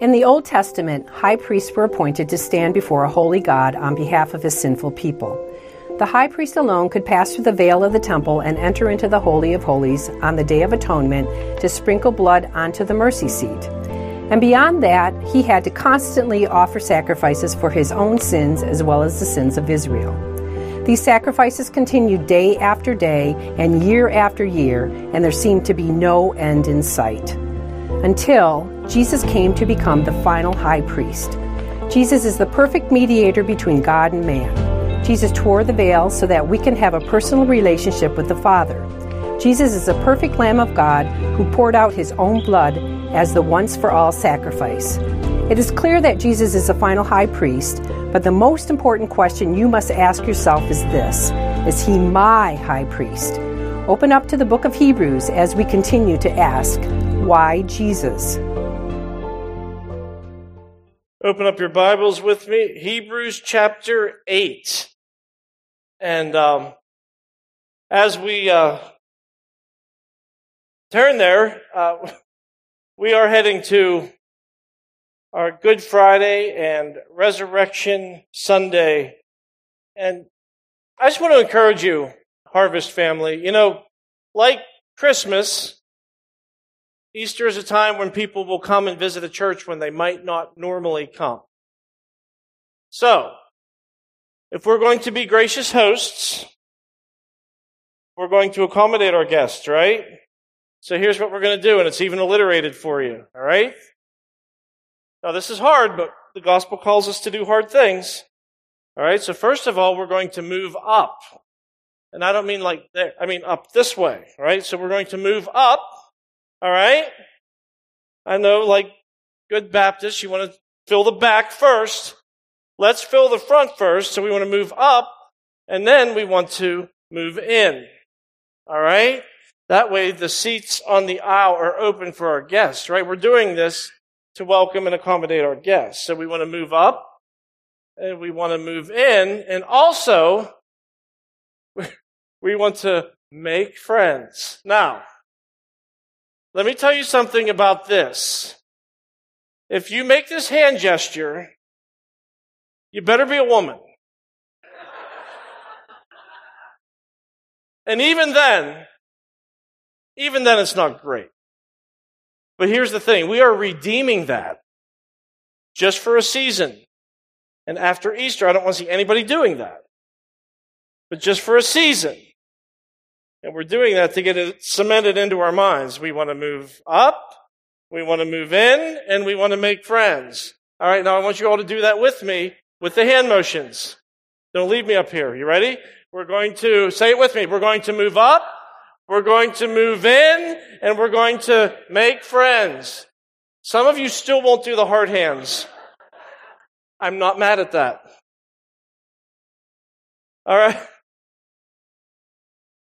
In the Old Testament, high priests were appointed to stand before a holy God on behalf of his sinful people. The high priest alone could pass through the veil of the temple and enter into the Holy of Holies on the Day of Atonement to sprinkle blood onto the mercy seat. And beyond that, he had to constantly offer sacrifices for his own sins as well as the sins of Israel. These sacrifices continued day after day and year after year, and there seemed to be no end in sight. Until Jesus came to become the final high priest. Jesus is the perfect mediator between God and man. Jesus tore the veil so that we can have a personal relationship with the Father. Jesus is the perfect Lamb of God who poured out his own blood as the once for all sacrifice. It is clear that Jesus is the final high priest, but the most important question you must ask yourself is this Is he my high priest? Open up to the book of Hebrews as we continue to ask, Why Jesus? Open up your Bibles with me, Hebrews chapter 8. And um, as we uh, turn there, uh, we are heading to our Good Friday and Resurrection Sunday. And I just want to encourage you, Harvest family, you know, like Christmas, Easter is a time when people will come and visit a church when they might not normally come. So, if we're going to be gracious hosts, we're going to accommodate our guests, right? So here's what we're going to do, and it's even alliterated for you, all right? Now, this is hard, but the gospel calls us to do hard things. All right, so first of all, we're going to move up. And I don't mean like there, I mean up this way, right? So we're going to move up all right? I know, like good Baptists, you want to fill the back first. Let's fill the front first. So we want to move up and then we want to move in. All right? That way the seats on the aisle are open for our guests, right? We're doing this to welcome and accommodate our guests. So we want to move up and we want to move in and also we want to make friends. Now, let me tell you something about this. If you make this hand gesture, you better be a woman. and even then, even then it's not great. But here's the thing. We are redeeming that just for a season. And after Easter, I don't want to see anybody doing that. But just for a season. And we're doing that to get it cemented into our minds. We want to move up, we want to move in, and we want to make friends. All right, now I want you all to do that with me with the hand motions. Don't leave me up here. You ready? We're going to say it with me. We're going to move up, we're going to move in, and we're going to make friends. Some of you still won't do the hard hands. I'm not mad at that. All right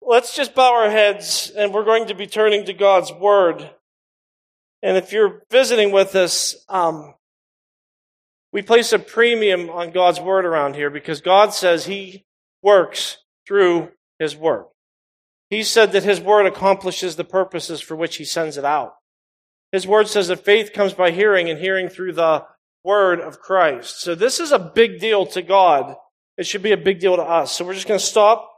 let's just bow our heads and we're going to be turning to God's Word. And if you're visiting with us, um, we place a premium on God's Word around here because God says He works through His Word. He said that His Word accomplishes the purposes for which He sends it out. His Word says that faith comes by hearing and hearing through the Word of Christ. So this is a big deal to God. It should be a big deal to us. So we're just going to stop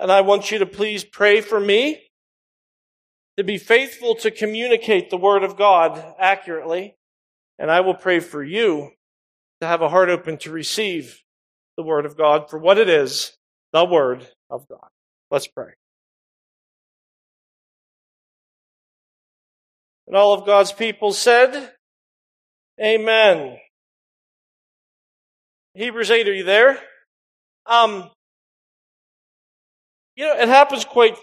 and I want you to please pray for me to be faithful to communicate the Word of God accurately. And I will pray for you to have a heart open to receive the Word of God for what it is, the Word of God. Let's pray. And all of God's people said, Amen. Hebrews 8, are you there? Um, you know, it happens quite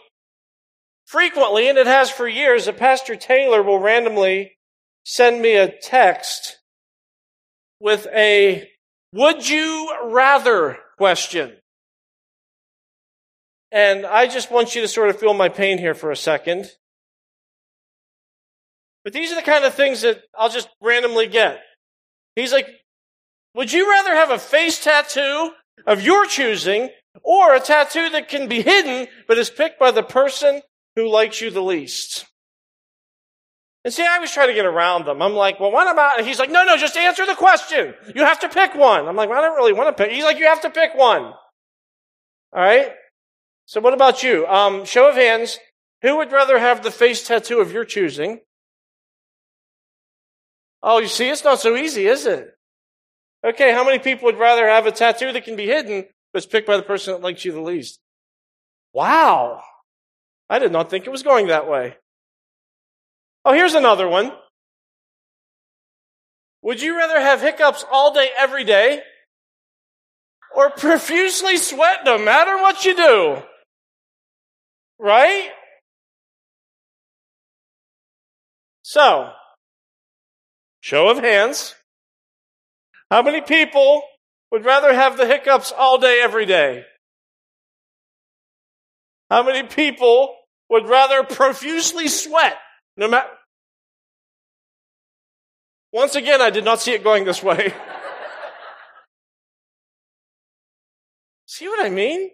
frequently, and it has for years, that Pastor Taylor will randomly send me a text with a would you rather question. And I just want you to sort of feel my pain here for a second. But these are the kind of things that I'll just randomly get. He's like, would you rather have a face tattoo of your choosing or a tattoo that can be hidden but is picked by the person who likes you the least. And see, I always try to get around them. I'm like, well, what about, he's like, no, no, just answer the question. You have to pick one. I'm like, well, I don't really want to pick. He's like, you have to pick one. All right. So what about you? Um, show of hands. Who would rather have the face tattoo of your choosing? Oh, you see, it's not so easy, is it? Okay, how many people would rather have a tattoo that can be hidden, it's picked by the person that likes you the least? Wow. I did not think it was going that way. Oh, here's another one. Would you rather have hiccups all day, every day, or profusely sweat no matter what you do? Right? So, show of hands. How many people would rather have the hiccups all day, every day? How many people would rather profusely sweat no matter, once again, I did not see it going this way. see what I mean?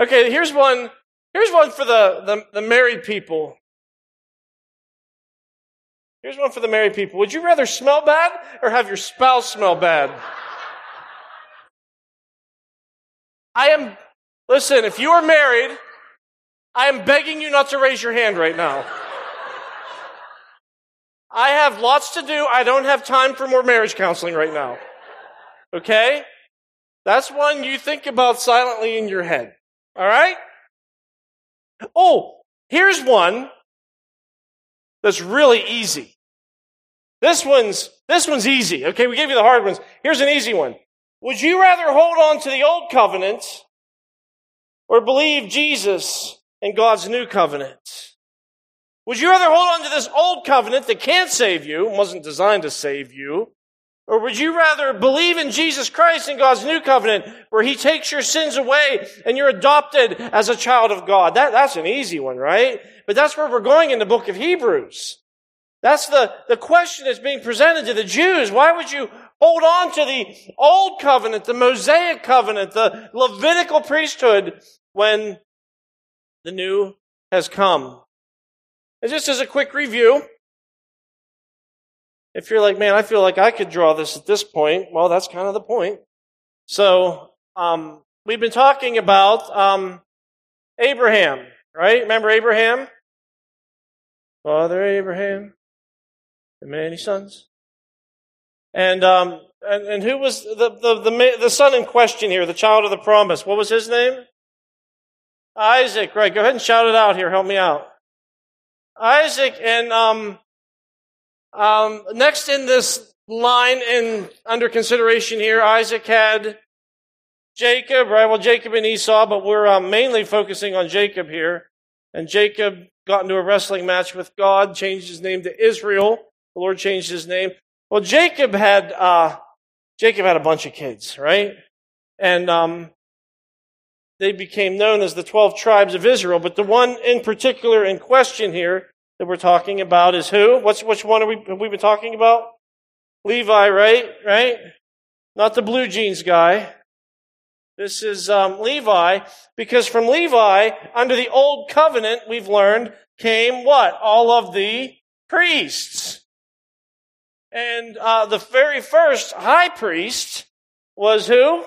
Okay, here's one. Here's one for the, the, the married people. Here's one for the married people. Would you rather smell bad or have your spouse smell bad? I am, listen, if you are married, I am begging you not to raise your hand right now. I have lots to do. I don't have time for more marriage counseling right now. Okay? That's one you think about silently in your head. All right? Oh, here's one that's really easy. This one's, this one's easy. Okay, we gave you the hard ones. Here's an easy one. Would you rather hold on to the old covenant or believe Jesus and God's new covenant? Would you rather hold on to this old covenant that can't save you, wasn't designed to save you, or would you rather believe in Jesus Christ and God's new covenant where he takes your sins away and you're adopted as a child of God? That, that's an easy one, right? But that's where we're going in the book of Hebrews. That's the, the question that's being presented to the Jews. Why would you hold on to the old covenant, the Mosaic covenant, the Levitical priesthood when the new has come. And just as a quick review, if you're like, man, I feel like I could draw this at this point, well, that's kind of the point. So, um, we've been talking about um, Abraham, right? Remember Abraham? Father Abraham, and many sons. And, um, and, and who was the, the, the, the son in question here, the child of the promise? What was his name? Isaac, right. Go ahead and shout it out here. Help me out. Isaac and, um, um, next in this line in under consideration here, Isaac had Jacob, right? Well, Jacob and Esau, but we're um, mainly focusing on Jacob here. And Jacob got into a wrestling match with God, changed his name to Israel. The Lord changed his name. Well, Jacob had uh, Jacob had a bunch of kids, right? And um, they became known as the 12 tribes of Israel. But the one in particular in question here that we're talking about is who? What's, which one are we, have we been talking about? Levi, right? Right? Not the blue jeans guy. This is um, Levi, because from Levi, under the old covenant, we've learned, came what? All of the priests. And uh, the very first high priest was who?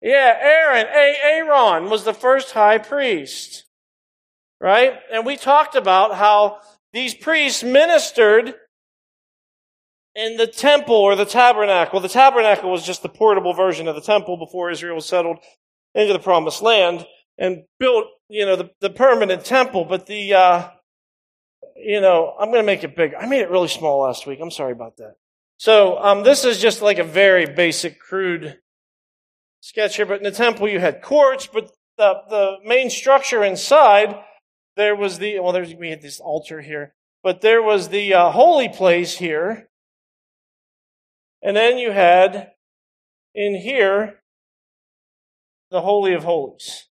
Yeah, Aaron, A. Aaron was the first high priest. Right? And we talked about how these priests ministered in the temple or the tabernacle. The tabernacle was just the portable version of the temple before Israel settled into the promised land and built, you know, the, the permanent temple. But the, uh, you know, I'm going to make it big. I made it really small last week. I'm sorry about that. So, um, this is just like a very basic, crude sketch here, but in the temple you had courts, but the, the main structure inside, there was the, well, there's, we had this altar here, but there was the uh, holy place here. And then you had in here the Holy of Holies.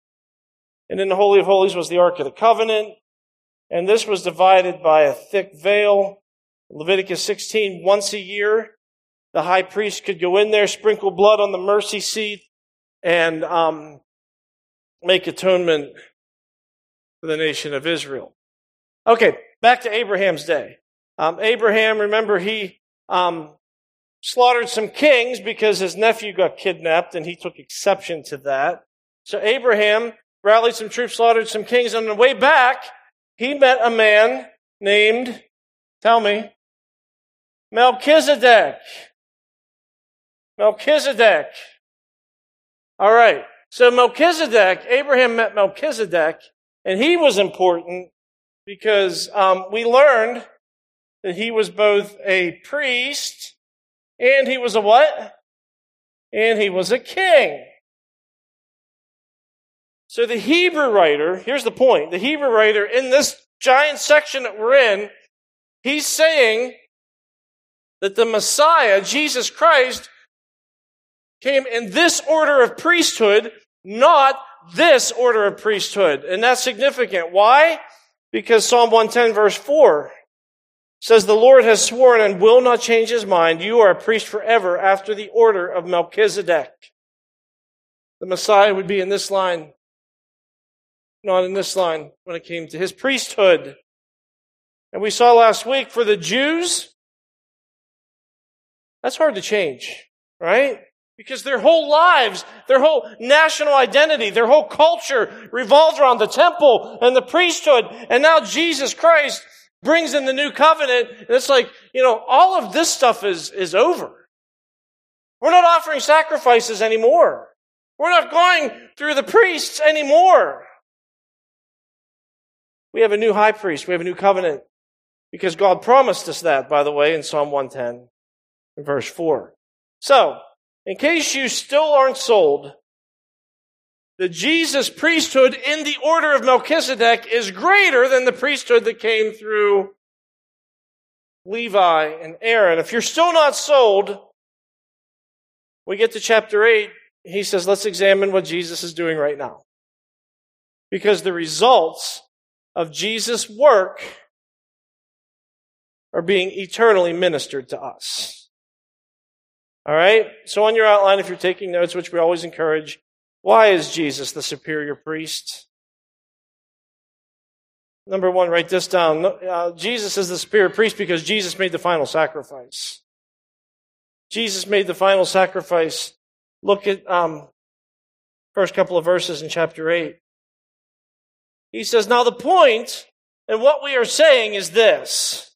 And in the Holy of Holies was the Ark of the Covenant. And this was divided by a thick veil. Leviticus 16, once a year, the high priest could go in there, sprinkle blood on the mercy seat, and um, make atonement for the nation of Israel. Okay, back to Abraham's day. Um, Abraham, remember, he um, slaughtered some kings because his nephew got kidnapped, and he took exception to that. So Abraham rallied some troops, slaughtered some kings. On the way back, he met a man named, tell me, Melchizedek. Melchizedek. All right. So Melchizedek, Abraham met Melchizedek, and he was important because um, we learned that he was both a priest and he was a what? And he was a king. So the Hebrew writer, here's the point. The Hebrew writer in this giant section that we're in, he's saying that the Messiah, Jesus Christ, came in this order of priesthood, not this order of priesthood. And that's significant. Why? Because Psalm 110 verse 4 says, The Lord has sworn and will not change his mind. You are a priest forever after the order of Melchizedek. The Messiah would be in this line not in this line when it came to his priesthood. And we saw last week for the Jews, that's hard to change, right? Because their whole lives, their whole national identity, their whole culture revolves around the temple and the priesthood. And now Jesus Christ brings in the new covenant. And it's like, you know, all of this stuff is, is over. We're not offering sacrifices anymore. We're not going through the priests anymore. We have a new high priest. We have a new covenant. Because God promised us that, by the way, in Psalm 110, verse 4. So, in case you still aren't sold, the Jesus priesthood in the order of Melchizedek is greater than the priesthood that came through Levi and Aaron. If you're still not sold, we get to chapter 8. He says, let's examine what Jesus is doing right now. Because the results of Jesus' work are being eternally ministered to us. All right? So on your outline, if you're taking notes, which we always encourage, why is Jesus the superior priest? Number one, write this down. Uh, Jesus is the superior priest because Jesus made the final sacrifice. Jesus made the final sacrifice. Look at um, first couple of verses in chapter 8. He says, Now the point and what we are saying is this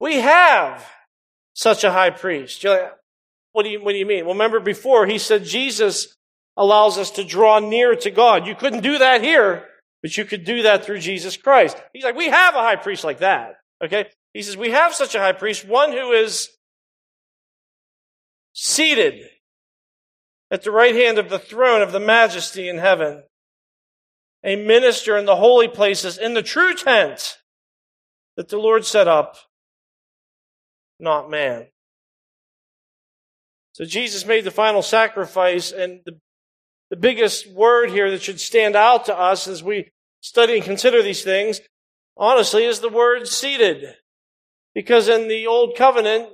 we have such a high priest. Like, what, do you, what do you mean? Well, remember before he said Jesus allows us to draw near to God. You couldn't do that here, but you could do that through Jesus Christ. He's like, we have a high priest like that. Okay? He says, we have such a high priest, one who is seated at the right hand of the throne of the majesty in heaven a minister in the holy places in the true tent that the Lord set up, not man. So Jesus made the final sacrifice, and the, the biggest word here that should stand out to us as we study and consider these things, honestly, is the word seated. Because in the old covenant,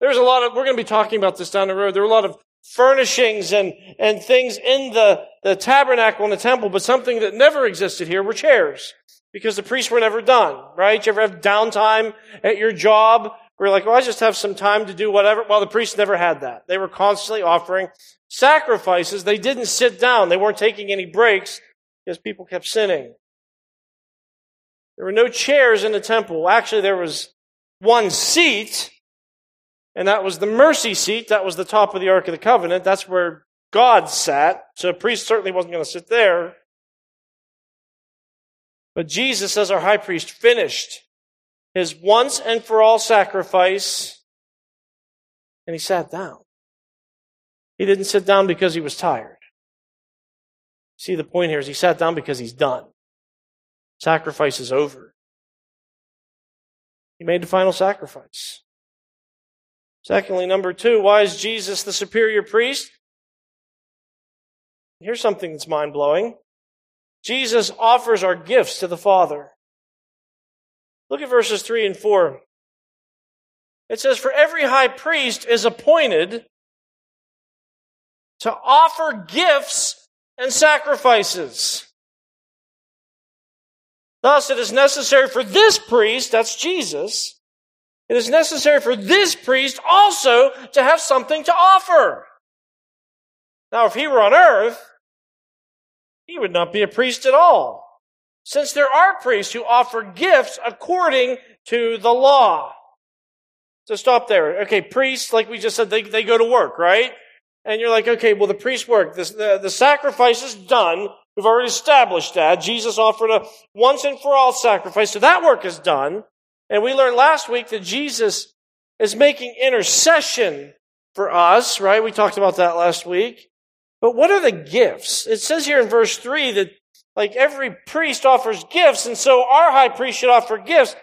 there's a lot of, we're going to be talking about this down the road. There are a lot of furnishings and, and things in the, the tabernacle and the temple, but something that never existed here were chairs. Because the priests were never done, right? You ever have downtime at your job you're like, well, I just have some time to do whatever? Well, the priests never had that. They were constantly offering sacrifices. They didn't sit down. They weren't taking any breaks because people kept sinning. There were no chairs in the temple. Actually, there was one seat and that was the mercy seat. That was the top of the Ark of the Covenant. That's where God sat. So a priest certainly wasn't going to sit there. But Jesus, as our high priest, finished his once and for all sacrifice, and he sat down. He didn't sit down because he was tired. See, the point here is he sat down because he's done. Sacrifice is over. He made the final sacrifice. Secondly, number two, why is Jesus the superior priest? Here's something that's mind blowing. Jesus offers our gifts to the Father. Look at verses 3 and 4. It says, For every high priest is appointed to offer gifts and sacrifices. Thus, it is necessary for this priest, that's Jesus, it is necessary for this priest also to have something to offer. Now, if he were on earth, he would not be a priest at all, since there are priests who offer gifts according to the law. So stop there. Okay, priests, like we just said, they, they go to work, right? And you're like, okay, well, the priest work. The, the sacrifice is done. We've already established that. Jesus offered a once and for all sacrifice. So that work is done. And we learned last week that Jesus is making intercession for us, right? We talked about that last week. But what are the gifts? It says here in verse 3 that like every priest offers gifts, and so our high priest should offer gifts.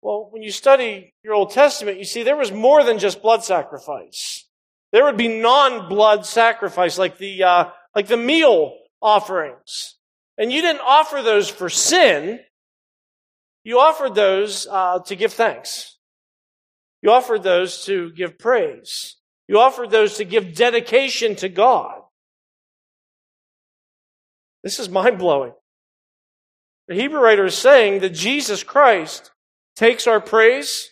Well, when you study your Old Testament, you see there was more than just blood sacrifice. There would be non-blood sacrifice, like the uh, like the meal offerings, and you didn't offer those for sin. You offered those uh, to give thanks. You offered those to give praise. You offered those to give dedication to God. This is mind blowing. The Hebrew writer is saying that Jesus Christ takes our praise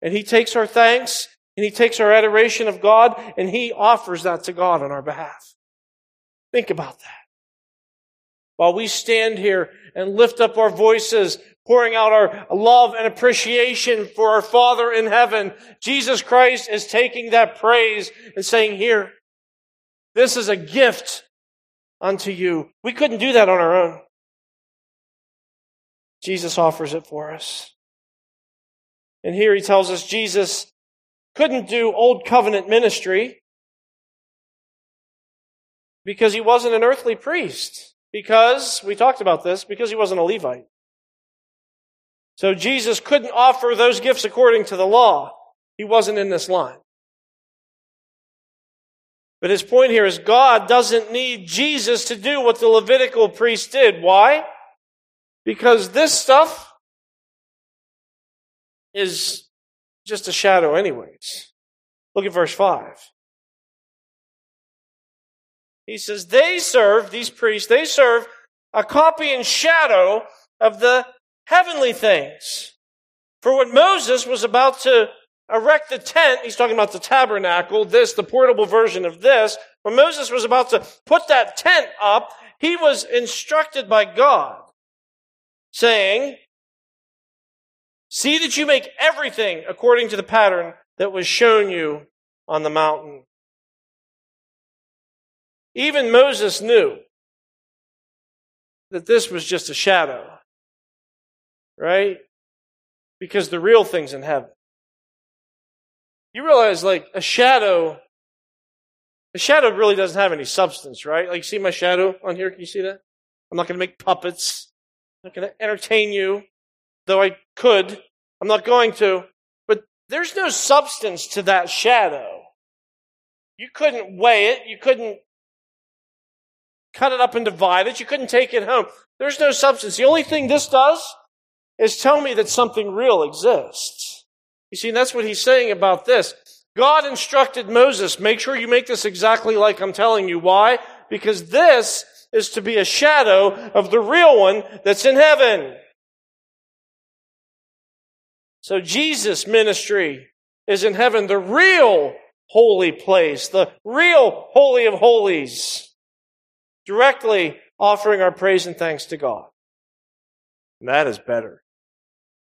and he takes our thanks and he takes our adoration of God and he offers that to God on our behalf. Think about that. While we stand here and lift up our voices, pouring out our love and appreciation for our Father in heaven, Jesus Christ is taking that praise and saying, here, this is a gift unto you. We couldn't do that on our own. Jesus offers it for us. And here he tells us Jesus couldn't do old covenant ministry because he wasn't an earthly priest. Because, we talked about this, because he wasn't a Levite. So Jesus couldn't offer those gifts according to the law. He wasn't in this line. But his point here is God doesn't need Jesus to do what the Levitical priest did. Why? Because this stuff is just a shadow, anyways. Look at verse 5. He says, They serve, these priests, they serve a copy and shadow of the heavenly things. For what Moses was about to erect the tent, he's talking about the tabernacle, this, the portable version of this. When Moses was about to put that tent up, he was instructed by God, saying, See that you make everything according to the pattern that was shown you on the mountain. Even Moses knew that this was just a shadow, right? Because the real thing's in heaven. You realize, like, a shadow, a shadow really doesn't have any substance, right? Like, see my shadow on here? Can you see that? I'm not going to make puppets. I'm not going to entertain you though I could. I'm not going to. But there's no substance to that shadow. You couldn't weigh it. You couldn't cut it up and divide it. You couldn't take it home. There's no substance. The only thing this does is tell me that something real exists. You see, that's what he's saying about this. God instructed Moses, make sure you make this exactly like I'm telling you. Why? Because this is to be a shadow of the real one that's in heaven. So Jesus' ministry is in heaven, the real holy place, the real holy of holies, directly offering our praise and thanks to God. And that is better.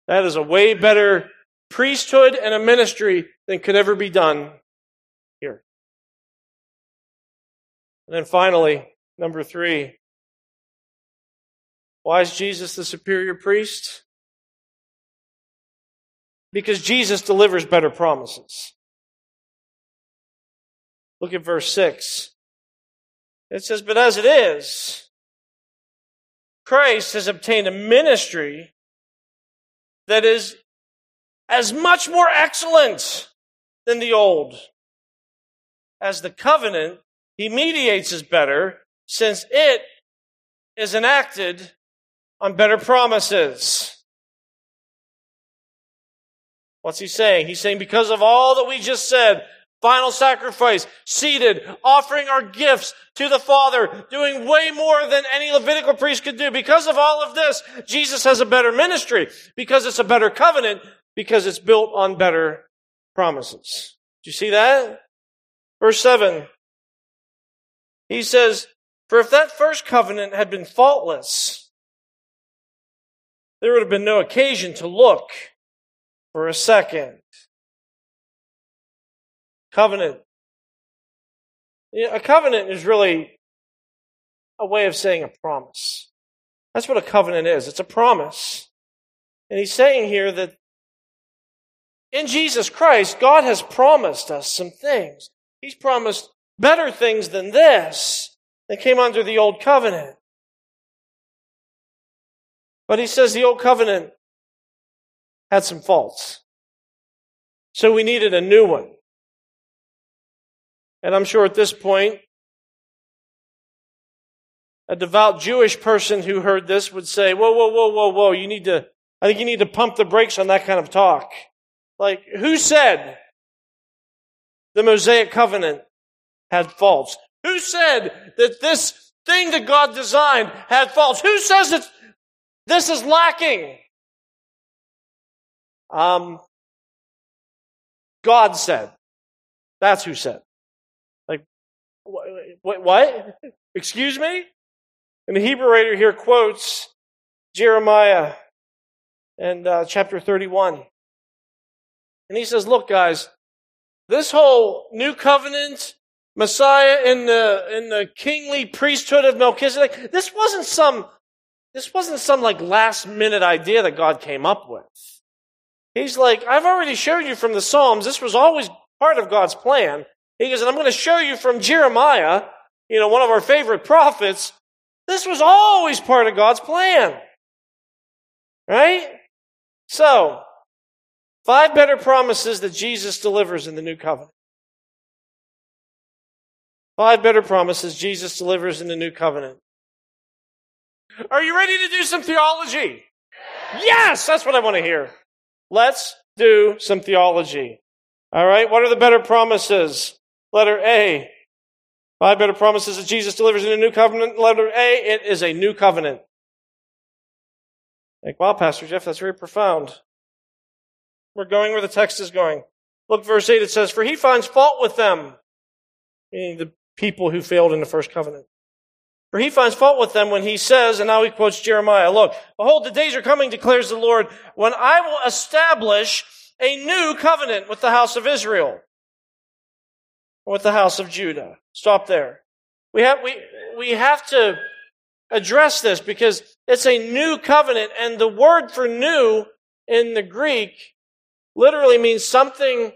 That is a way better priesthood and a ministry than could ever be done here. And then finally, number three, why is Jesus the superior priest? because Jesus delivers better promises. Look at verse 6. It says, But as it is, Christ has obtained a ministry that is as much more excellent than the old. As the covenant he mediates is better, since it is enacted on better promises. What's he saying? He's saying, because of all that we just said, final sacrifice, seated, offering our gifts to the Father, doing way more than any Levitical priest could do. Because of all of this, Jesus has a better ministry, because it's a better covenant, because it's built on better promises. Do you see that? Verse 7. He says, For if that first covenant had been faultless, there would have been no occasion to look for a second. Covenant. A covenant is really a way of saying a promise. That's what a covenant is. It's a promise. And he's saying here that in Jesus Christ, God has promised us some things. He's promised better things than this that came under the old covenant. But he says the old covenant had some faults. So we needed a new one. And I'm sure at this point, a devout Jewish person who heard this would say, whoa, whoa, whoa, whoa, whoa, you need to, I think you need to pump the brakes on that kind of talk. Like, who said the Mosaic covenant had faults? Who said that this thing that God designed had faults? Who says that this is lacking? Um, God said. That's who said. Like, what? what? Excuse me? And the Hebrew writer here quotes Jeremiah and uh, chapter 31. And he says, look, guys, this whole new covenant, Messiah in the, in the kingly priesthood of Melchizedek, this wasn't some, this wasn't some like last minute idea that God came up with. He's like, I've already showed you from the Psalms, this was always part of God's plan. He goes, and I'm going to show you from Jeremiah, you know, one of our favorite prophets, this was always part of God's plan. Right? So, five better promises that Jesus delivers in the new covenant. Five better promises Jesus delivers in the new covenant. Are you ready to do some theology? Yes, that's what I want to hear. Let's do some theology. All right, what are the better promises? Letter A. Five better promises that Jesus delivers in a new covenant. Letter A, it is a new covenant. Like, wow, Pastor Jeff, that's very profound. We're going where the text is going. Look, verse 8, it says, For he finds fault with them, meaning the people who failed in the first covenant. For he finds fault with them when he says, and now he quotes Jeremiah, Look, behold, the days are coming, declares the Lord, when I will establish a new covenant with the house of Israel with the house of Judah. Stop there. We have, we, we have to address this because it's a new covenant and the word for new in the Greek literally means something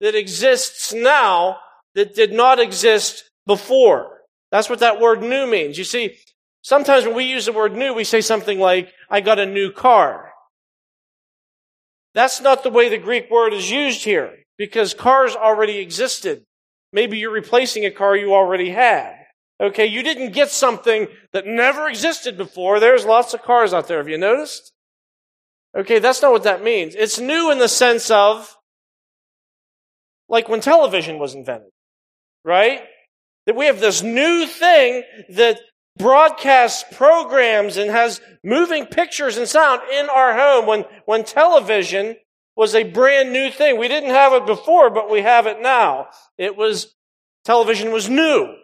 that exists now that did not exist before. That's what that word new means. You see, sometimes when we use the word new, we say something like, I got a new car. That's not the way the Greek word is used here because cars already existed. Maybe you're replacing a car you already had. Okay, you didn't get something that never existed before. There's lots of cars out there. Have you noticed? Okay, that's not what that means. It's new in the sense of like when television was invented, right? That we have this new thing that broadcasts programs and has moving pictures and sound in our home when, when television was a brand new thing. We didn't have it before, but we have it now. It was, television was new.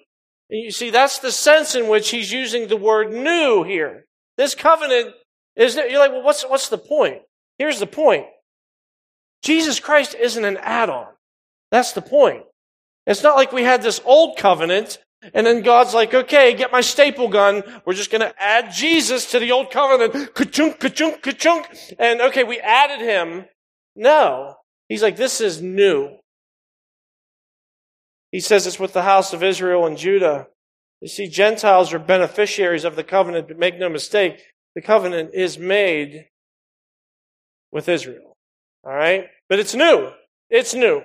And you see, that's the sense in which he's using the word new here. This covenant is, you're like, well, what's, what's the point? Here's the point. Jesus Christ isn't an add-on. That's the point. It's not like we had this old covenant and then God's like, okay, get my staple gun. We're just going to add Jesus to the old covenant. Ka-chunk, ka-chunk, ka-chunk. And okay, we added him. No. He's like, this is new. He says it's with the house of Israel and Judah. You see, Gentiles are beneficiaries of the covenant, but make no mistake, the covenant is made with Israel. All right? But it's new. It's new.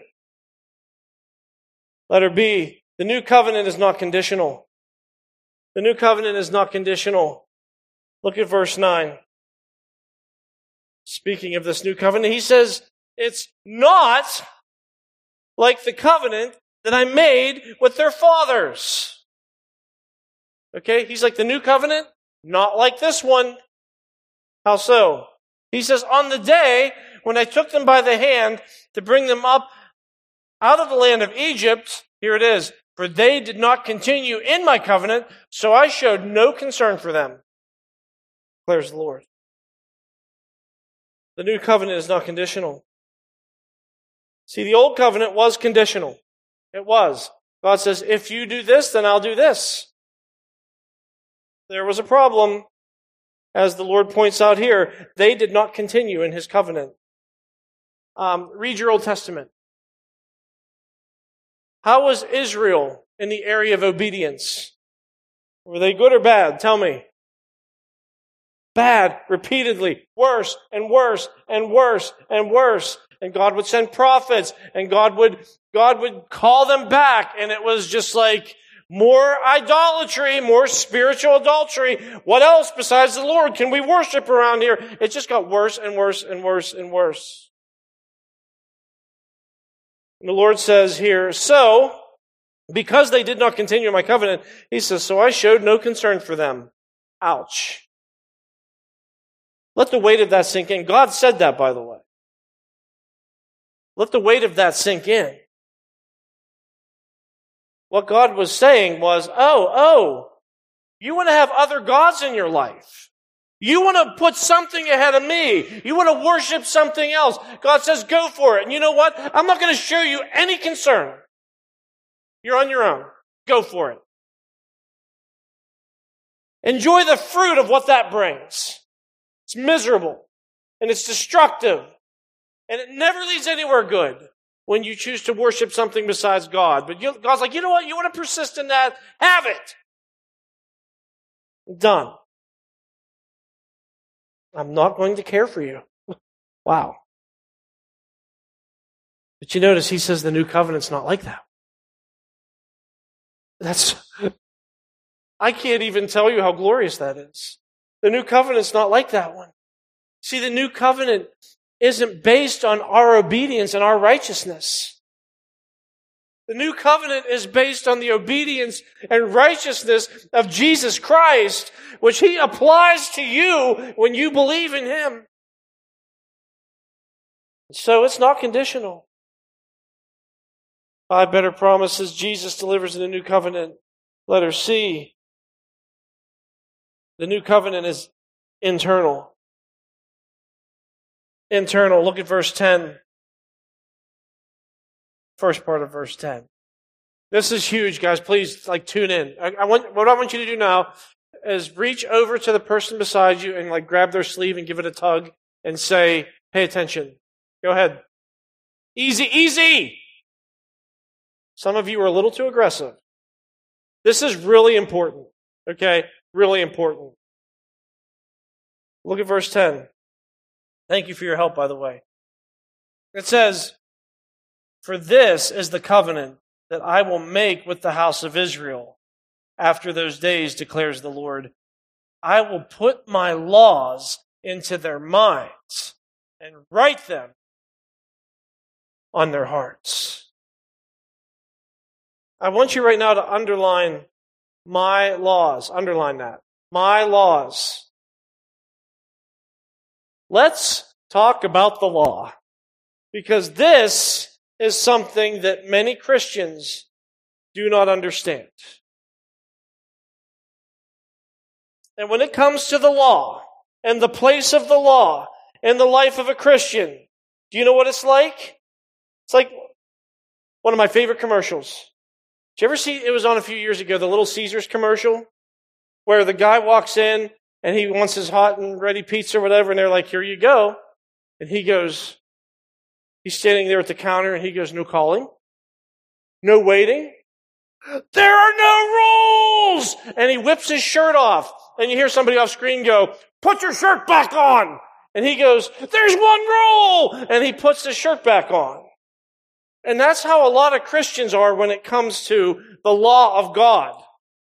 Letter B, the new covenant is not conditional. The new covenant is not conditional. Look at verse 9. Speaking of this new covenant, he says, it's not like the covenant that I made with their fathers. Okay, he's like the new covenant, not like this one. How so? He says, on the day when I took them by the hand to bring them up out of the land of Egypt, here it is, for they did not continue in my covenant, so I showed no concern for them, declares the Lord. The new covenant is not conditional. See, the old covenant was conditional. It was. God says, if you do this, then I'll do this. There was a problem, as the Lord points out here. They did not continue in his covenant. Um, read your Old Testament. How was Israel in the area of obedience? Were they good or bad? Tell me. Bad, repeatedly, worse and worse and worse and worse. And God would send prophets and God would, God would call them back. And it was just like more idolatry, more spiritual adultery. What else besides the Lord can we worship around here? It just got worse and worse and worse and worse. And the Lord says here, so, because they did not continue my covenant, he says, so I showed no concern for them. Ouch. Let the weight of that sink in. God said that, by the way. Let the weight of that sink in. What God was saying was, oh, oh, you want to have other gods in your life. You want to put something ahead of me. You want to worship something else. God says, go for it. And you know what? I'm not going to show you any concern. You're on your own. Go for it. Enjoy the fruit of what that brings. It's miserable and it's destructive and it never leads anywhere good when you choose to worship something besides God. But God's like, you know what? You want to persist in that? Have it. Done. I'm not going to care for you. wow. But you notice he says the new covenant's not like that. That's, I can't even tell you how glorious that is. The new covenant's not like that one. See, the new covenant isn't based on our obedience and our righteousness. The new covenant is based on the obedience and righteousness of Jesus Christ, which he applies to you when you believe in him. So it's not conditional. Five better promises Jesus delivers in the new covenant. Letter C. The new covenant is internal. Internal. Look at verse 10. First part of verse 10. This is huge, guys. Please, like, tune in. I, I want, what I want you to do now is reach over to the person beside you and, like, grab their sleeve and give it a tug and say, pay attention. Go ahead. Easy, easy! Some of you are a little too aggressive. This is really important. Okay? Really important. Look at verse 10. Thank you for your help, by the way. It says, For this is the covenant that I will make with the house of Israel after those days, declares the Lord. I will put my laws into their minds and write them on their hearts. I want you right now to underline my laws. Underline that. My laws. Let's talk about the law. Because this is something that many Christians do not understand. And when it comes to the law and the place of the law in the life of a Christian, do you know what it's like? It's like one of my favorite commercials. Did you ever see, it was on a few years ago, the Little Caesars commercial, where the guy walks in and he wants his hot and ready pizza or whatever, and they're like, here you go. And he goes, he's standing there at the counter and he goes, no calling, no waiting. There are no rules! And he whips his shirt off. And you hear somebody off screen go, put your shirt back on! And he goes, there's one rule! And he puts the shirt back on. And that's how a lot of Christians are when it comes to the law of God.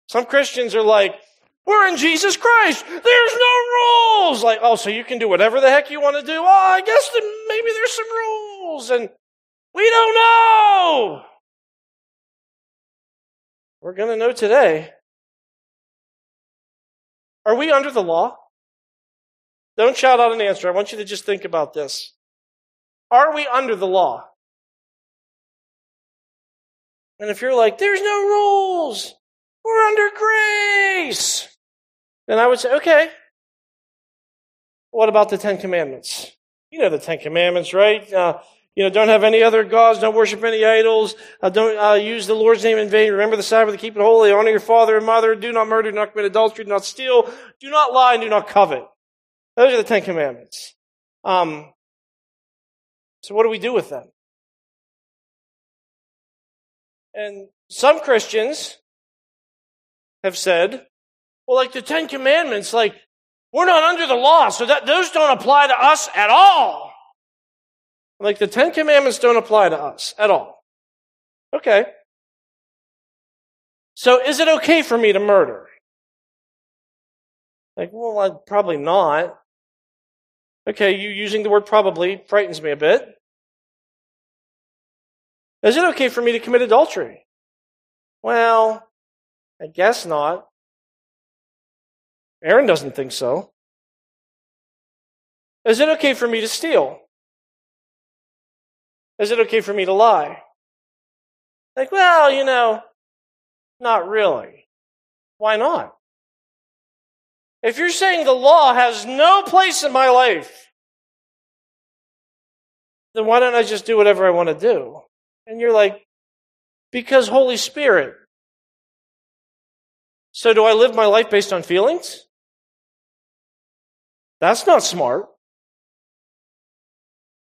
Some Christians are like, we're in Jesus Christ. There's no rules. Like, oh, so you can do whatever the heck you want to do. Oh, I guess maybe there's some rules. And We don't know. We're going to know today. Are we under the law? Don't shout out an answer. I want you to just think about this. Are we under the law? And if you're like, there's no rules, we're under grace, then I would say, okay. What about the Ten Commandments? You know the Ten Commandments, right? Uh, you know, don't have any other gods, don't worship any idols, uh, don't uh, use the Lord's name in vain, remember the Sabbath, keep it holy, honor your father and mother, do not murder, do not commit adultery, do not steal, do not lie, and do not covet. Those are the Ten Commandments. Um, so what do we do with them? And some Christians have said, well, like the Ten Commandments, like, we're not under the law, so that those don't apply to us at all. Like the Ten Commandments don't apply to us at all. Okay. So is it okay for me to murder? Like, well, i probably not. Okay, you using the word probably frightens me a bit. Is it okay for me to commit adultery? Well, I guess not. Aaron doesn't think so. Is it okay for me to steal? Is it okay for me to lie? Like, well, you know, not really. Why not? If you're saying the law has no place in my life, then why don't I just do whatever I want to do? And you're like, because Holy Spirit. So do I live my life based on feelings? That's not smart.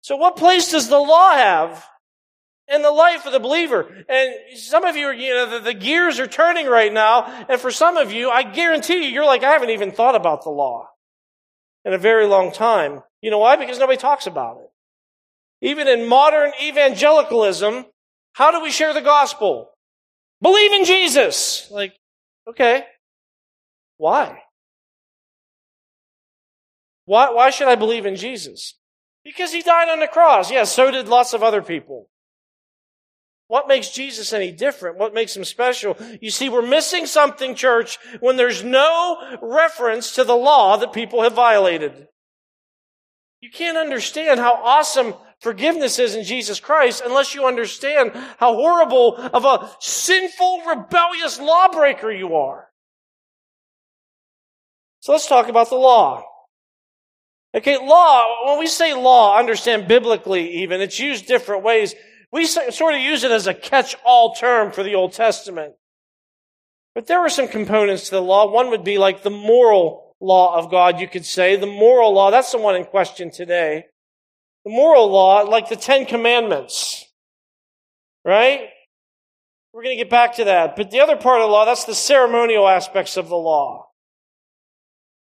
So what place does the law have in the life of the believer? And some of you are, you know, the, the gears are turning right now. And for some of you, I guarantee you, you're like, I haven't even thought about the law in a very long time. You know why? Because nobody talks about it. Even in modern evangelicalism, how do we share the gospel? Believe in Jesus. Like, okay. Why? Why, why should I believe in Jesus? Because he died on the cross. Yes, yeah, so did lots of other people. What makes Jesus any different? What makes him special? You see, we're missing something, church, when there's no reference to the law that people have violated. You can't understand how awesome forgiveness is in Jesus Christ unless you understand how horrible of a sinful, rebellious lawbreaker you are. So let's talk about the law. Okay, law, when we say law, understand biblically even, it's used different ways. We sort of use it as a catch-all term for the Old Testament. But there were some components to the law. One would be like the moral law of God, you could say. The moral law, that's the one in question today. The moral law, like the Ten Commandments. Right? We're going to get back to that. But the other part of the law, that's the ceremonial aspects of the law.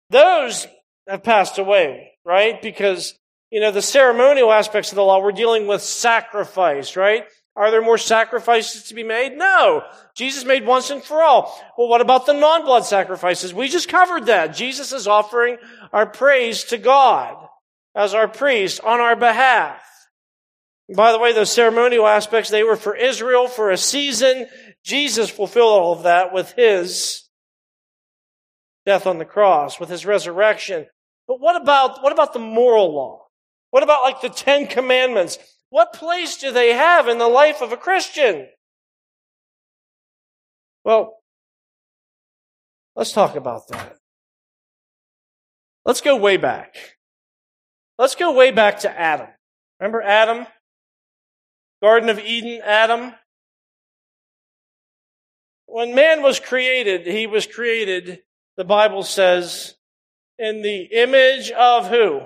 Those have passed away right? Because, you know, the ceremonial aspects of the law, we're dealing with sacrifice, right? Are there more sacrifices to be made? No. Jesus made once and for all. Well, what about the non-blood sacrifices? We just covered that. Jesus is offering our praise to God as our priest on our behalf. By the way, those ceremonial aspects, they were for Israel for a season. Jesus fulfilled all of that with his death on the cross, with his resurrection. But what about, what about the moral law? What about like the Ten Commandments? What place do they have in the life of a Christian? Well, let's talk about that. Let's go way back. Let's go way back to Adam. Remember Adam? Garden of Eden, Adam? When man was created, he was created, the Bible says, in the image of who?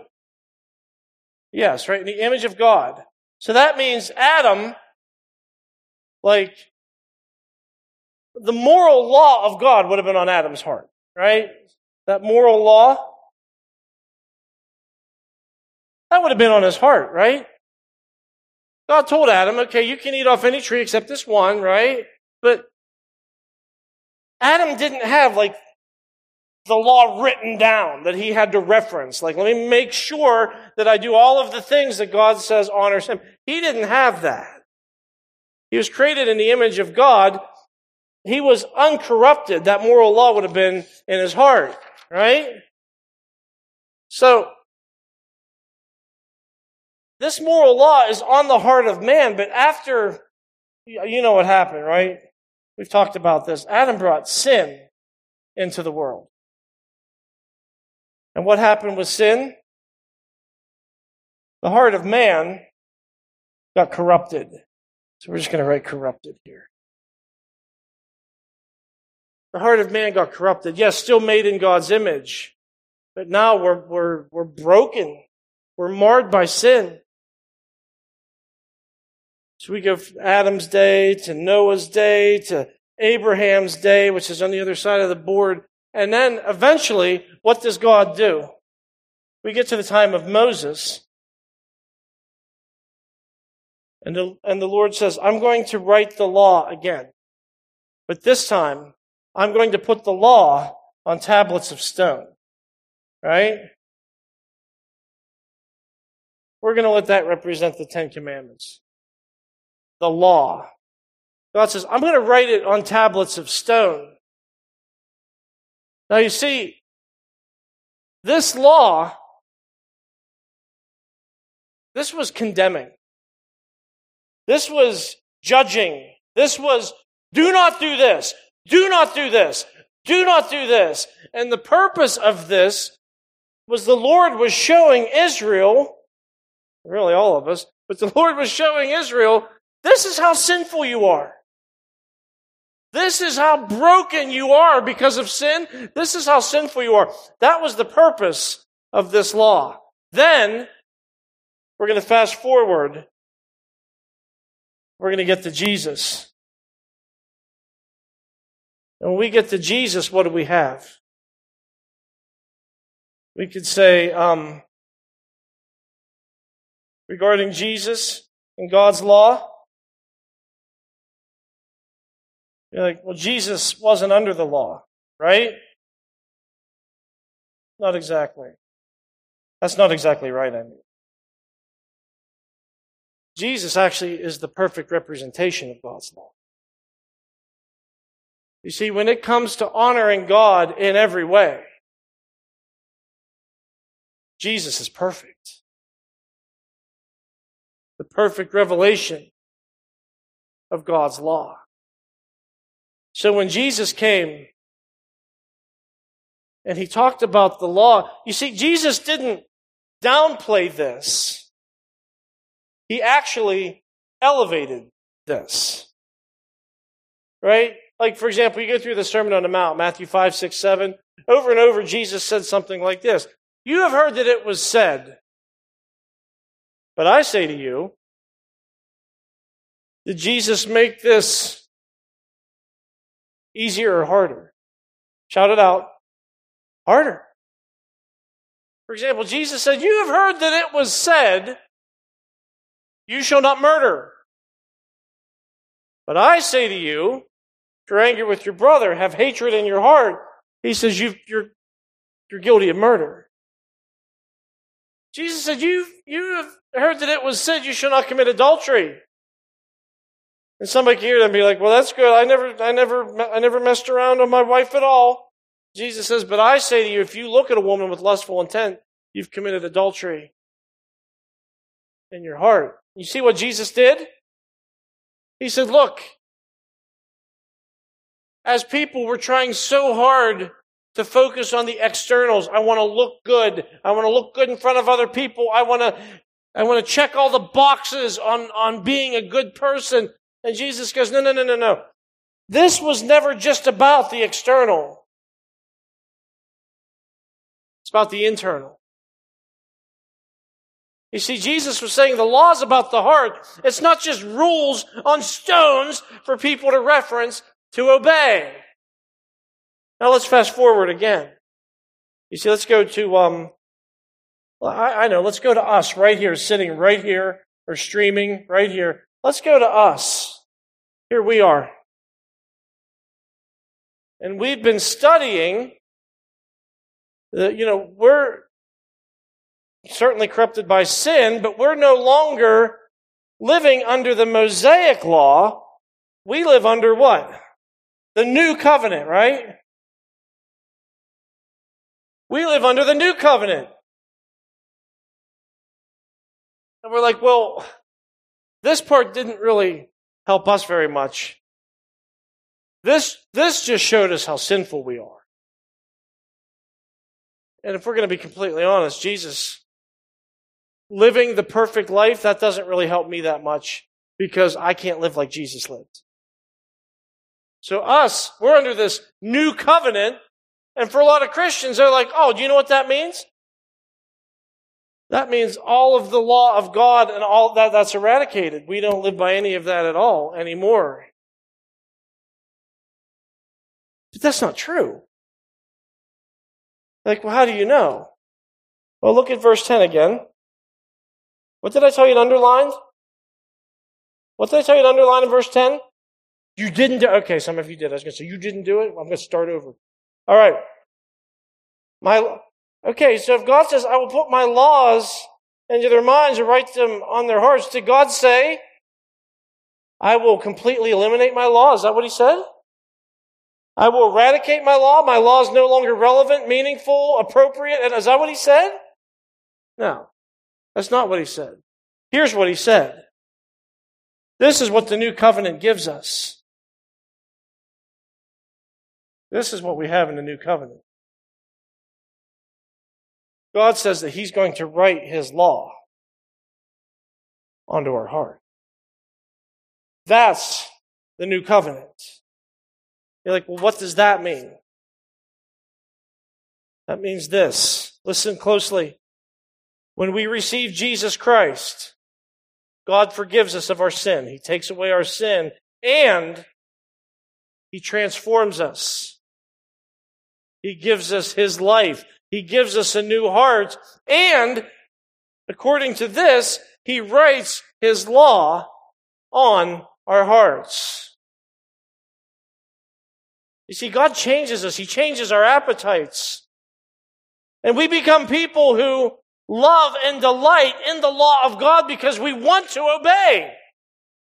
Yes, right? In the image of God. So that means Adam, like, the moral law of God would have been on Adam's heart, right? That moral law. That would have been on his heart, right? God told Adam, okay, you can eat off any tree except this one, right? But Adam didn't have like the law written down that he had to reference. Like, let me make sure that I do all of the things that God says honors him. He didn't have that. He was created in the image of God. He was uncorrupted. That moral law would have been in his heart, right? So, this moral law is on the heart of man, but after, you know what happened, right? We've talked about this. Adam brought sin into the world. And what happened with sin? The heart of man got corrupted. So we're just going to write corrupted here. The heart of man got corrupted. Yes, still made in God's image. But now we're, we're, we're broken. We're marred by sin. So we go from Adam's day to Noah's day to Abraham's day, which is on the other side of the board. And then eventually, what does God do? We get to the time of Moses. And the, and the Lord says, I'm going to write the law again. But this time, I'm going to put the law on tablets of stone. Right? We're going to let that represent the Ten Commandments. The law. God says, I'm going to write it on tablets of stone. Now you see, this law, this was condemning. This was judging. This was, do not do this. Do not do this. Do not do this. And the purpose of this was the Lord was showing Israel, really all of us, but the Lord was showing Israel, this is how sinful you are. This is how broken you are because of sin. This is how sinful you are. That was the purpose of this law. Then, we're going to fast forward. We're going to get to Jesus. And when we get to Jesus, what do we have? We could say, um, regarding Jesus and God's law, You're like, well, Jesus wasn't under the law, right? Not exactly. That's not exactly right, I mean. Jesus actually is the perfect representation of God's law. You see, when it comes to honoring God in every way, Jesus is perfect. The perfect revelation of God's law. So when Jesus came and he talked about the law, you see, Jesus didn't downplay this. He actually elevated this. Right? Like, for example, you go through the Sermon on the Mount, Matthew 5, 6, 7. Over and over, Jesus said something like this You have heard that it was said, but I say to you, did Jesus make this Easier or harder? Shout it out. Harder. For example, Jesus said, You have heard that it was said, You shall not murder. But I say to you, if you're angry with your brother, have hatred in your heart, he says, you, you're, you're guilty of murder. Jesus said, you you have heard that it was said, You shall not commit adultery. And somebody can hear that and be like, well, that's good. I never, I never, I never messed around with my wife at all. Jesus says, but I say to you, if you look at a woman with lustful intent, you've committed adultery in your heart. You see what Jesus did? He said, look, as people, we're trying so hard to focus on the externals. I want to look good. I want to look good in front of other people. I want to, I want to check all the boxes on, on being a good person. And Jesus goes, no, no, no, no, no. This was never just about the external. It's about the internal. You see, Jesus was saying the law is about the heart. It's not just rules on stones for people to reference to obey. Now let's fast forward again. You see, let's go to, um, I, I know, let's go to us right here, sitting right here, or streaming right here. Let's go to us. Here we are. And we've been studying, the, you know, we're certainly corrupted by sin, but we're no longer living under the Mosaic law. we live under what? The new covenant, right? We live under the new covenant. And we're like, well, this part didn't really help us very much. This, this just showed us how sinful we are. And if we're going to be completely honest, Jesus living the perfect life, that doesn't really help me that much because I can't live like Jesus lived. So us, we're under this new covenant. And for a lot of Christians, they're like, oh, do you know what that means? That means all of the law of God and all that, that's eradicated. We don't live by any of that at all anymore. But that's not true. Like, well, how do you know? Well, look at verse 10 again. What did I tell you to underline? What did I tell you to underline in verse 10? You didn't do Okay, some of you did. I was going to say, you didn't do it? I'm going to start over. All right. My, okay, so if God says, I will put my laws into their minds and write them on their hearts, did God say, I will completely eliminate my law? Is that what he said? I will eradicate my law. My law is no longer relevant, meaningful, appropriate. And is that what he said? No, that's not what he said. Here's what he said. This is what the new covenant gives us. This is what we have in the new covenant. God says that he's going to write his law onto our heart. That's the new covenant. You're like, well, what does that mean? That means this. Listen closely. When we receive Jesus Christ, God forgives us of our sin. He takes away our sin and He transforms us. He gives us His life. He gives us a new heart. And according to this, He writes His law on our hearts. You see, God changes us. He changes our appetites. And we become people who love and delight in the law of God because we want to obey.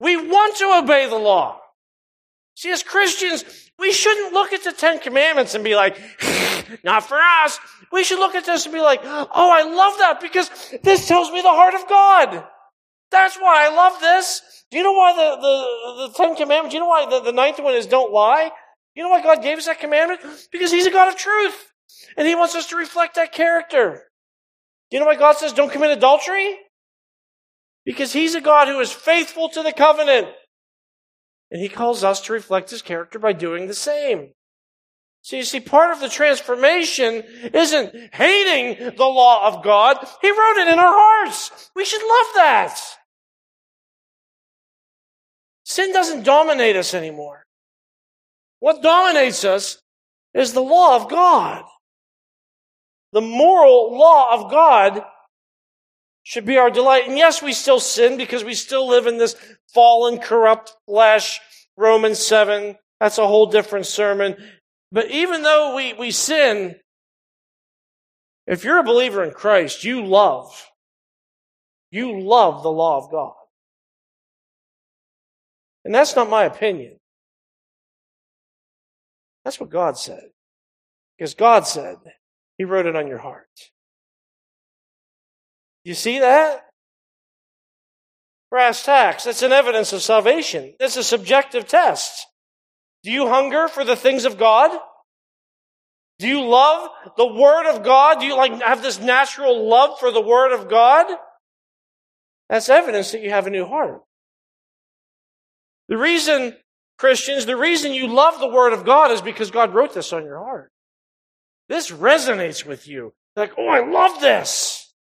We want to obey the law. See, as Christians, we shouldn't look at the Ten Commandments and be like, not for us. We should look at this and be like, oh, I love that because this tells me the heart of God. That's why I love this. Do you know why the, the, the Ten Commandments, do you know why the, the ninth one is don't lie? You know why God gave us that commandment? Because He's a God of truth. And He wants us to reflect that character. Do you know why God says don't commit adultery? Because He's a God who is faithful to the covenant. And He calls us to reflect His character by doing the same. So you see, part of the transformation isn't hating the law of God. He wrote it in our hearts. We should love that. Sin doesn't dominate us anymore. What dominates us is the law of God. The moral law of God should be our delight. And yes, we still sin because we still live in this fallen, corrupt flesh. Romans 7. That's a whole different sermon. But even though we, we sin, if you're a believer in Christ, you love. You love the law of God. And that's not my opinion. That's what God said. Because God said, He wrote it on your heart. You see that? Brass tacks. That's an evidence of salvation. That's a subjective test. Do you hunger for the things of God? Do you love the Word of God? Do you like have this natural love for the Word of God? That's evidence that you have a new heart. The reason Christians, the reason you love the Word of God is because God wrote this on your heart. This resonates with you. Like, oh, I love this.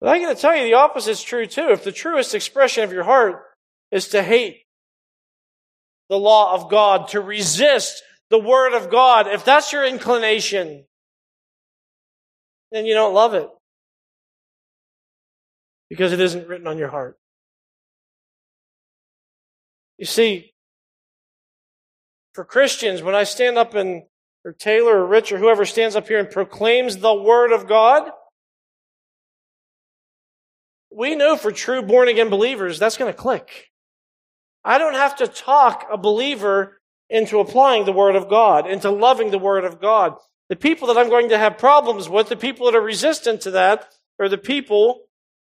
But I'm going to tell you the opposite is true too. If the truest expression of your heart is to hate the law of God, to resist the Word of God, if that's your inclination, then you don't love it. Because it isn't written on your heart. You see, for Christians, when I stand up and, or Taylor or Rich or whoever stands up here and proclaims the Word of God, we know for true born again believers that's going to click. I don't have to talk a believer into applying the Word of God, into loving the Word of God. The people that I'm going to have problems with, the people that are resistant to that, are the people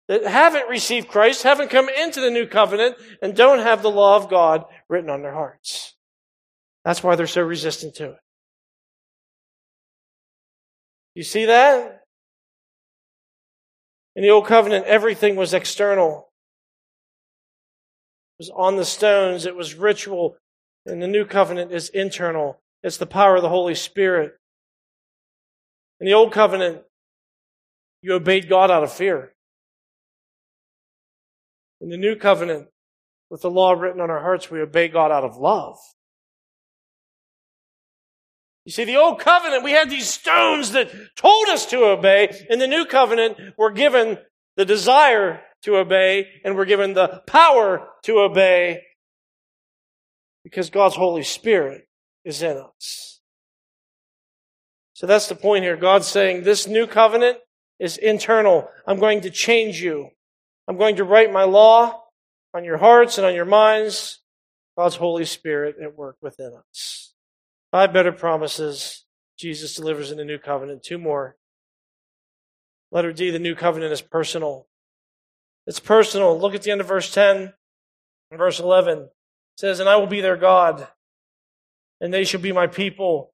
that haven't received Christ, haven't come into the new covenant, and don't have the law of God written on their hearts. That's why they're so resistant to it. You see that? In the old covenant, everything was external. It was on the stones. It was ritual. And the new covenant is internal. It's the power of the Holy Spirit. In the old covenant, you obeyed God out of fear. In the new covenant, with the law written on our hearts, we obey God out of love. You see, the old covenant, we had these stones that told us to obey. In the new covenant, we're given the desire to obey and we're given the power to obey because God's Holy Spirit is in us. So that's the point here. God's saying this new covenant is internal. I'm going to change you. I'm going to write my law on your hearts and on your minds. God's Holy Spirit at work within us. Five better promises Jesus delivers in the new covenant. Two more. Letter D, the new covenant is personal. It's personal. Look at the end of verse 10 and verse 11. It says, And I will be their God, and they shall be my people.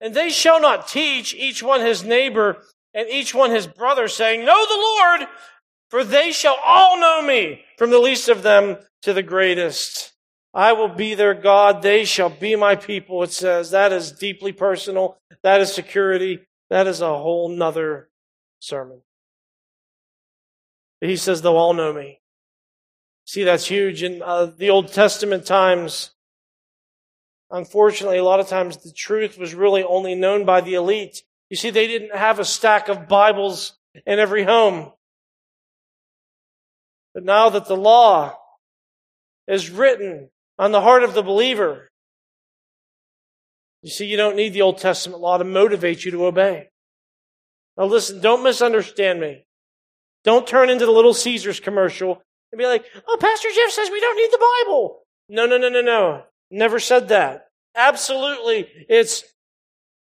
And they shall not teach each one his neighbor and each one his brother, saying, Know the Lord, for they shall all know me, from the least of them to the greatest. I will be their God. They shall be my people, it says. That is deeply personal. That is security. That is a whole nother sermon. He says, they'll all know me. See, that's huge. In uh, the Old Testament times, unfortunately, a lot of times the truth was really only known by the elite. You see, they didn't have a stack of Bibles in every home. But now that the law is written on the heart of the believer. You see, you don't need the Old Testament law to motivate you to obey. Now listen, don't misunderstand me. Don't turn into the Little Caesars commercial and be like, oh, Pastor Jeff says we don't need the Bible. No, no, no, no, no. Never said that. Absolutely. It's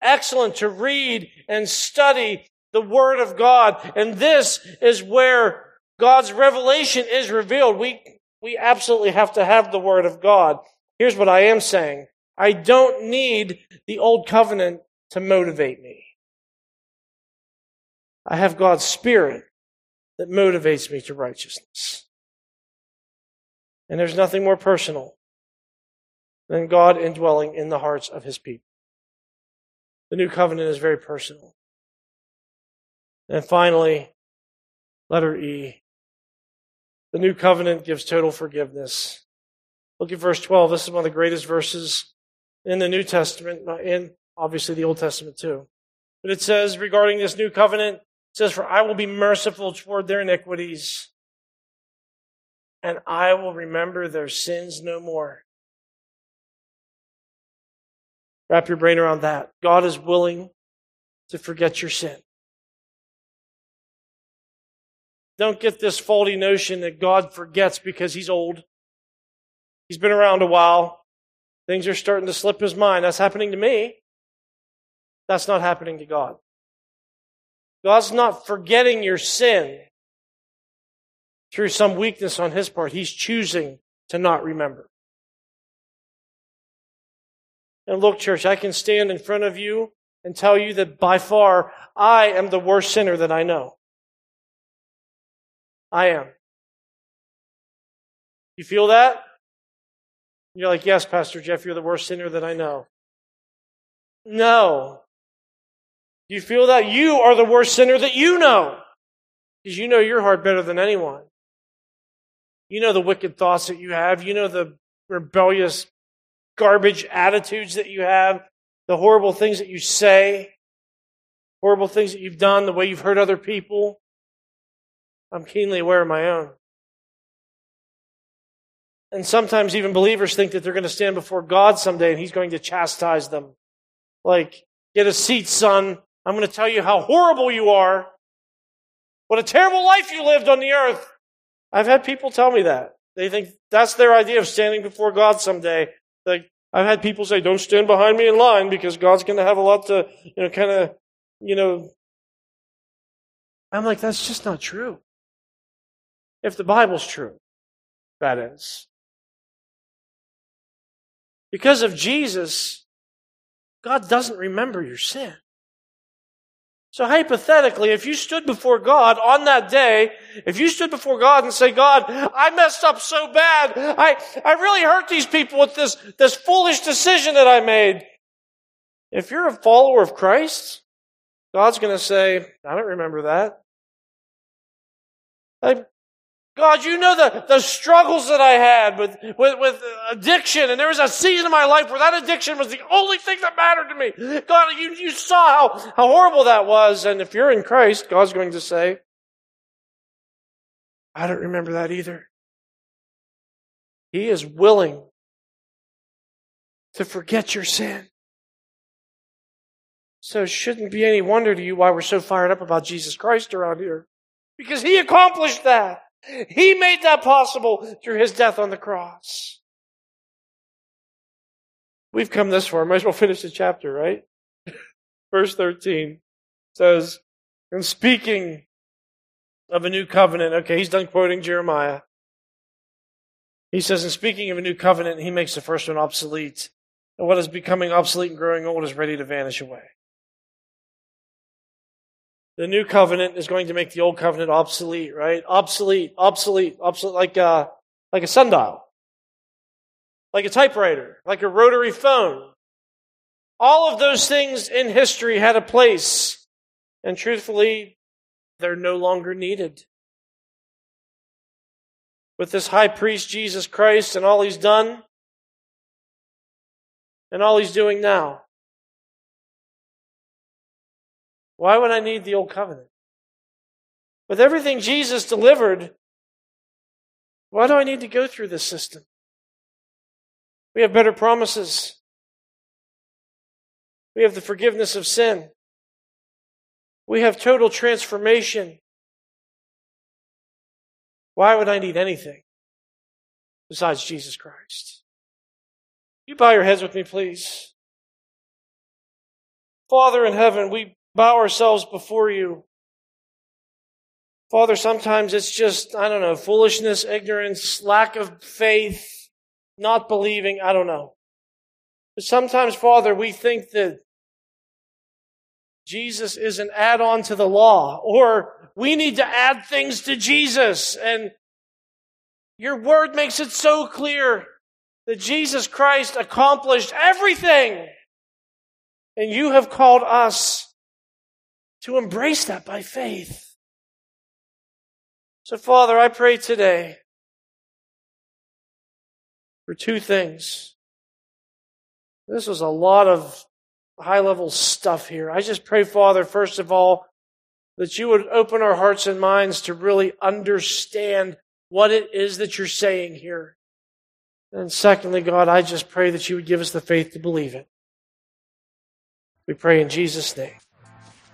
excellent to read and study the Word of God. And this is where God's revelation is revealed. We we absolutely have to have the Word of God. Here's what I am saying. I don't need the Old Covenant to motivate me. I have God's Spirit that motivates me to righteousness. And there's nothing more personal than God indwelling in the hearts of His people. The new covenant is very personal. And finally, letter E. The new covenant gives total forgiveness. Look at verse 12. This is one of the greatest verses in the New Testament, and obviously the Old Testament too. But it says regarding this new covenant, says, For I will be merciful toward their iniquities, and I will remember their sins no more. Wrap your brain around that. God is willing to forget your sin. Don't get this faulty notion that God forgets because he's old. He's been around a while. Things are starting to slip his mind. That's happening to me. That's not happening to God. God's not forgetting your sin through some weakness on his part. He's choosing to not remember. And look, church, I can stand in front of you and tell you that by far I am the worst sinner that I know. I am. You feel that? You're like, yes, Pastor Jeff, you're the worst sinner that I know. No. You feel that? You are the worst sinner that you know. Because you know your heart better than anyone. You know the wicked thoughts that you have. You know the rebellious garbage attitudes that you have, the horrible things that you say, horrible things that you've done, the way you've hurt other people. I'm keenly aware of my own. And sometimes even believers think that they're going to stand before God someday and He's going to chastise them. Like, get a seat, son. I'm going to tell you how horrible you are. What a terrible life you lived on the earth. I've had people tell me that. They think that's their idea of standing before God someday. Like I've had people say, "Don't stand behind me in line because God's going to have a lot to, you know, kind of, you know." I'm like, that's just not true. If the Bible's true, that is. Because of Jesus, God doesn't remember your sin. So hypothetically, if you stood before God on that day, if you stood before God and say, God, I messed up so bad. I, I really hurt these people with this, this foolish decision that I made. If you're a follower of Christ, God's going to say, I don't remember that. I, God, you know the, the struggles that I had with, with, with addiction. And there was a season in my life where that addiction was the only thing that mattered to me. God, you, you saw how, how horrible that was. And if you're in Christ, God's going to say, I don't remember that either. He is willing to forget your sin. So it shouldn't be any wonder to you why we're so fired up about Jesus Christ around here. Because He accomplished that. He made that possible through his death on the cross. We've come this far. Might as well finish the chapter, right? Verse 13 says, and speaking of a new covenant, okay, he's done quoting Jeremiah. He says, in speaking of a new covenant, he makes the first one obsolete. And what is becoming obsolete and growing old is ready to vanish away. The new covenant is going to make the old covenant obsolete, right? Obsolete, obsolete, obsolete, like a, uh, like a sundial, like a typewriter, like a rotary phone. All of those things in history had a place, and truthfully, they're no longer needed. With this high priest, Jesus Christ, and all he's done, and all he's doing now, Why would I need the old covenant? With everything Jesus delivered, why do I need to go through this system? We have better promises. We have the forgiveness of sin. We have total transformation. Why would I need anything besides Jesus Christ? You bow your heads with me, please. Father in heaven, we bow ourselves before you. Father, sometimes it's just, I don't know, foolishness, ignorance, lack of faith, not believing, I don't know. But sometimes, Father, we think that Jesus is an add on to the law, or we need to add things to Jesus. And your word makes it so clear that Jesus Christ accomplished everything. And you have called us to embrace that by faith. So, Father, I pray today for two things. This was a lot of high level stuff here. I just pray, Father, first of all, that you would open our hearts and minds to really understand what it is that you're saying here. And secondly, God, I just pray that you would give us the faith to believe it. We pray in Jesus' name.